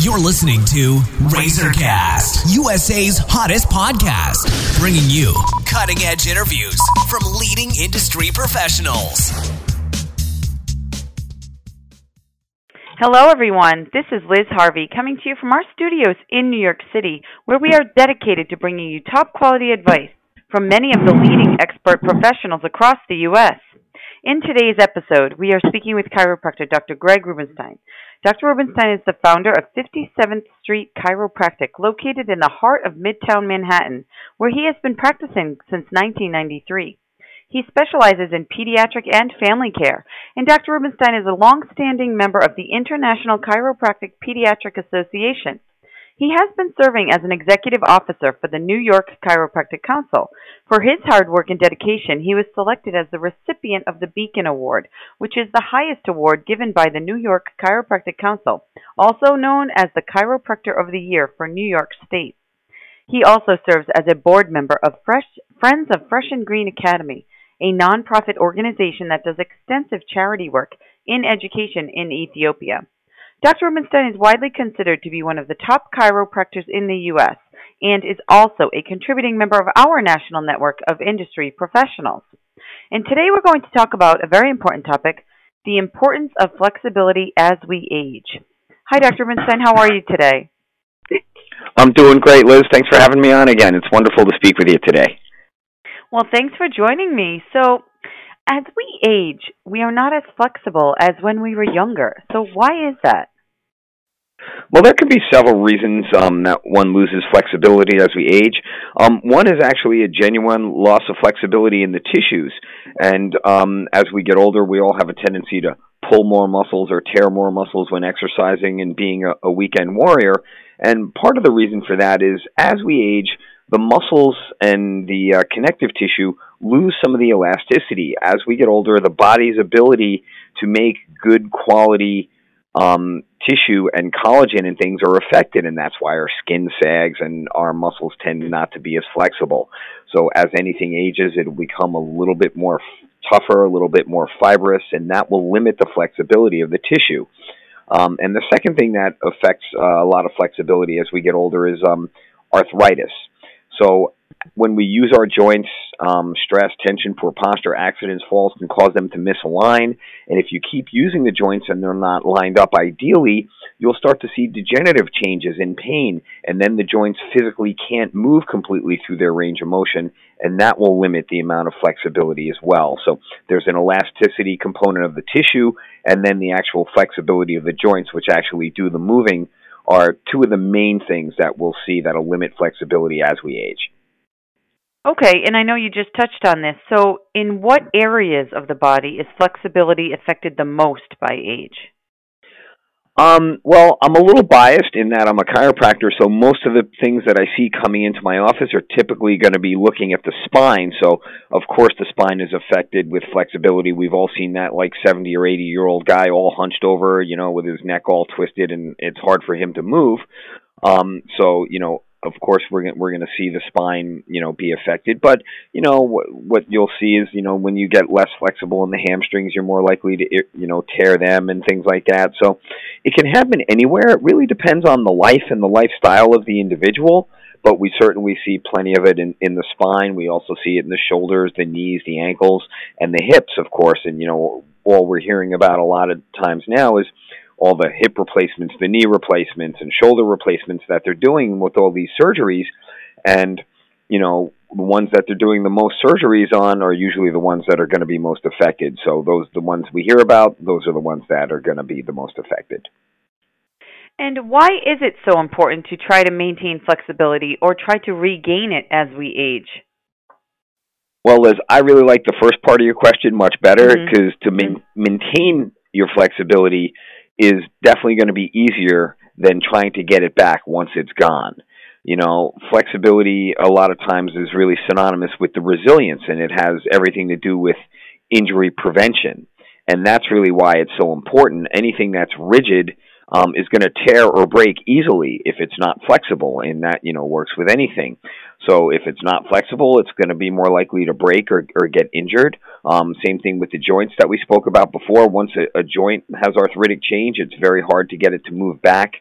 You're listening to Razorcast, USA's hottest podcast, bringing you cutting edge interviews from leading industry professionals. Hello, everyone. This is Liz Harvey coming to you from our studios in New York City, where we are dedicated to bringing you top quality advice from many of the leading expert professionals across the U.S. In today's episode, we are speaking with chiropractor Dr. Greg Rubenstein. Dr. Rubenstein is the founder of 57th Street Chiropractic, located in the heart of Midtown Manhattan, where he has been practicing since 1993. He specializes in pediatric and family care, and Dr. Rubenstein is a long-standing member of the International Chiropractic Pediatric Association. He has been serving as an executive officer for the New York Chiropractic Council. For his hard work and dedication, he was selected as the recipient of the Beacon Award, which is the highest award given by the New York Chiropractic Council, also known as the Chiropractor of the Year for New York State. He also serves as a board member of Fresh, Friends of Fresh and Green Academy, a nonprofit organization that does extensive charity work in education in Ethiopia. Dr. Rubenstein is widely considered to be one of the top chiropractors in the U.S. and is also a contributing member of our national network of industry professionals. And today we're going to talk about a very important topic the importance of flexibility as we age. Hi, Dr. Rubenstein. How are you today? I'm doing great, Liz. Thanks for having me on again. It's wonderful to speak with you today. Well, thanks for joining me. So, as we age, we are not as flexible as when we were younger. So, why is that? Well, there can be several reasons um, that one loses flexibility as we age. Um, one is actually a genuine loss of flexibility in the tissues, and um, as we get older, we all have a tendency to pull more muscles or tear more muscles when exercising and being a, a weekend warrior. And part of the reason for that is as we age, the muscles and the uh, connective tissue lose some of the elasticity. As we get older, the body's ability to make good quality um, tissue and collagen and things are affected, and that's why our skin sags and our muscles tend not to be as flexible. So, as anything ages, it'll become a little bit more tougher, a little bit more fibrous, and that will limit the flexibility of the tissue. Um, and the second thing that affects uh, a lot of flexibility as we get older is um, arthritis. So, when we use our joints, um, stress, tension, poor posture, accidents, falls can cause them to misalign. And if you keep using the joints and they're not lined up ideally, you'll start to see degenerative changes in pain. And then the joints physically can't move completely through their range of motion. And that will limit the amount of flexibility as well. So there's an elasticity component of the tissue and then the actual flexibility of the joints, which actually do the moving, are two of the main things that we'll see that'll limit flexibility as we age. Okay, and I know you just touched on this. So, in what areas of the body is flexibility affected the most by age? Um, well, I'm a little biased in that I'm a chiropractor, so most of the things that I see coming into my office are typically going to be looking at the spine. So, of course, the spine is affected with flexibility. We've all seen that, like 70 or 80 year old guy all hunched over, you know, with his neck all twisted, and it's hard for him to move. Um, so, you know, of course we're gonna, we're going to see the spine you know be affected. But you know what what you'll see is you know when you get less flexible in the hamstrings you're more likely to you know tear them and things like that. So it can happen anywhere. It really depends on the life and the lifestyle of the individual but we certainly see plenty of it in in the spine. We also see it in the shoulders the knees the ankles and the hips of course. And you know all we're hearing about a lot of times now is all the hip replacements, the knee replacements, and shoulder replacements that they're doing with all these surgeries. And, you know, the ones that they're doing the most surgeries on are usually the ones that are going to be most affected. So those the ones we hear about, those are the ones that are going to be the most affected. And why is it so important to try to maintain flexibility or try to regain it as we age? Well, Liz, I really like the first part of your question much better because mm-hmm. to ma- maintain your flexibility, is definitely going to be easier than trying to get it back once it's gone. You know, flexibility a lot of times is really synonymous with the resilience, and it has everything to do with injury prevention. And that's really why it's so important. Anything that's rigid um, is going to tear or break easily if it's not flexible, and that you know works with anything. So if it's not flexible, it's going to be more likely to break or, or get injured. Um, same thing with the joints that we spoke about before. Once a, a joint has arthritic change, it's very hard to get it to move back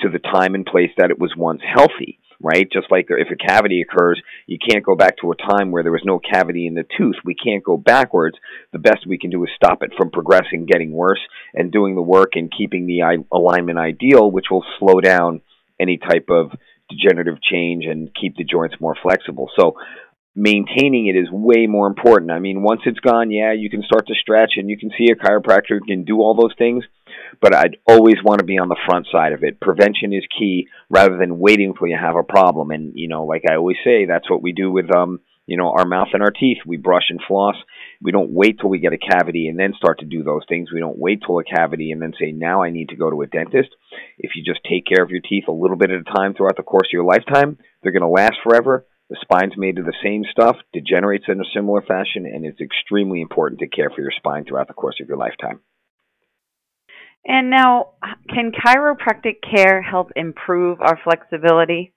to the time and place that it was once healthy right? Just like if a cavity occurs, you can't go back to a time where there was no cavity in the tooth. We can't go backwards. The best we can do is stop it from progressing, getting worse, and doing the work and keeping the alignment ideal, which will slow down any type of degenerative change and keep the joints more flexible. So maintaining it is way more important. I mean, once it's gone, yeah, you can start to stretch and you can see a chiropractor can do all those things, but I'd always want to be on the front side of it. Prevention is key rather than waiting until you have a problem. And, you know, like I always say, that's what we do with um, you know, our mouth and our teeth. We brush and floss. We don't wait till we get a cavity and then start to do those things. We don't wait till a cavity and then say, now I need to go to a dentist. If you just take care of your teeth a little bit at a time throughout the course of your lifetime, they're going to last forever the spine's made of the same stuff, degenerates in a similar fashion, and it's extremely important to care for your spine throughout the course of your lifetime. And now, can chiropractic care help improve our flexibility?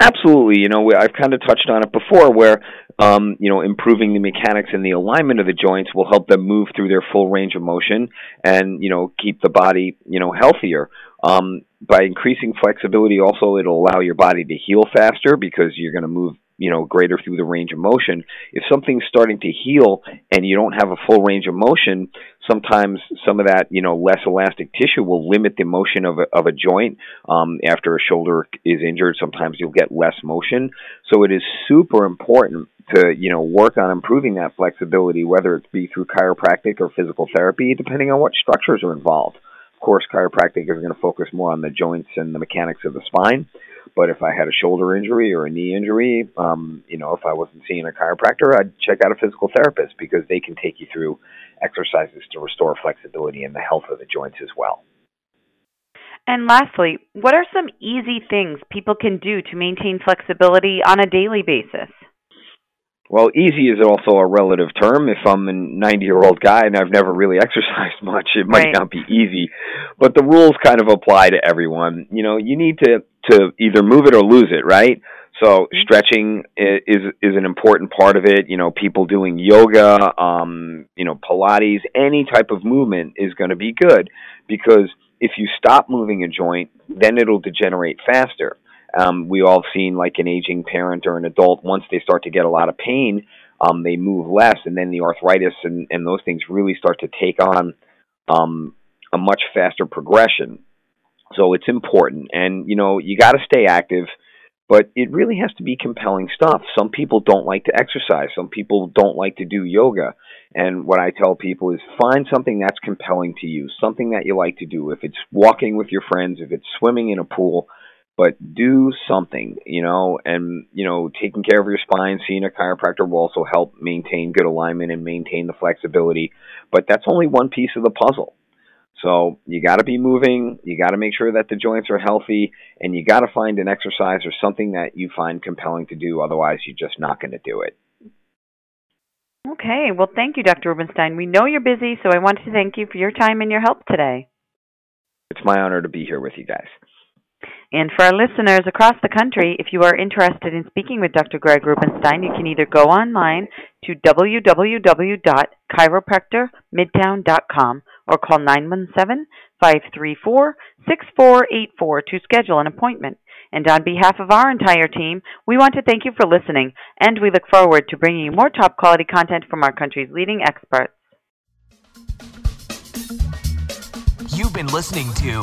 Absolutely. You know, I've kind of touched on it before where, um, you know, improving the mechanics and the alignment of the joints will help them move through their full range of motion and, you know, keep the body, you know, healthier. Um, by increasing flexibility, also it'll allow your body to heal faster because you're going to move you know greater through the range of motion if something's starting to heal and you don't have a full range of motion sometimes some of that you know less elastic tissue will limit the motion of a, of a joint um, after a shoulder is injured. Sometimes you'll get less motion. So it is super important to you know work on improving that flexibility whether it be through chiropractic or physical therapy depending on what structures are involved. Of course, chiropractic is going to focus more on the joints and the mechanics of the spine. But if I had a shoulder injury or a knee injury, um, you know, if I wasn't seeing a chiropractor, I'd check out a physical therapist because they can take you through exercises to restore flexibility and the health of the joints as well. And lastly, what are some easy things people can do to maintain flexibility on a daily basis? Well, easy is also a relative term. If I'm a 90 year old guy and I've never really exercised much, it might right. not be easy. But the rules kind of apply to everyone. You know, you need to to either move it or lose it, right? So mm-hmm. stretching is is an important part of it. You know, people doing yoga, um, you know, Pilates, any type of movement is going to be good because if you stop moving a joint, then it'll degenerate faster um, we all seen like an aging parent or an adult once they start to get a lot of pain um, they move less and then the arthritis and, and those things really start to take on um, a much faster progression. So it's important. And you know you got to stay active but it really has to be compelling stuff. Some people don't like to exercise. Some people don't like to do yoga. And what i tell people is find something that's compelling to you something that you like to do. If it's walking with your friends if it's swimming in a pool but do something, you know, and, you know, taking care of your spine, seeing a chiropractor will also help maintain good alignment and maintain the flexibility. But that's only one piece of the puzzle. So you got to be moving, you got to make sure that the joints are healthy, and you got to find an exercise or something that you find compelling to do. Otherwise, you're just not going to do it. Okay. Well, thank you, Dr. Rubenstein. We know you're busy, so I want to thank you for your time and your help today. It's my honor to be here with you guys. And for our listeners across the country, if you are interested in speaking with Dr. Greg Rubenstein, you can either go online to www.chiropractormidtown.com or call 917-534-6484 to schedule an appointment. And on behalf of our entire team, we want to thank you for listening, and we look forward to bringing you more top quality content from our country's leading experts. You've been listening to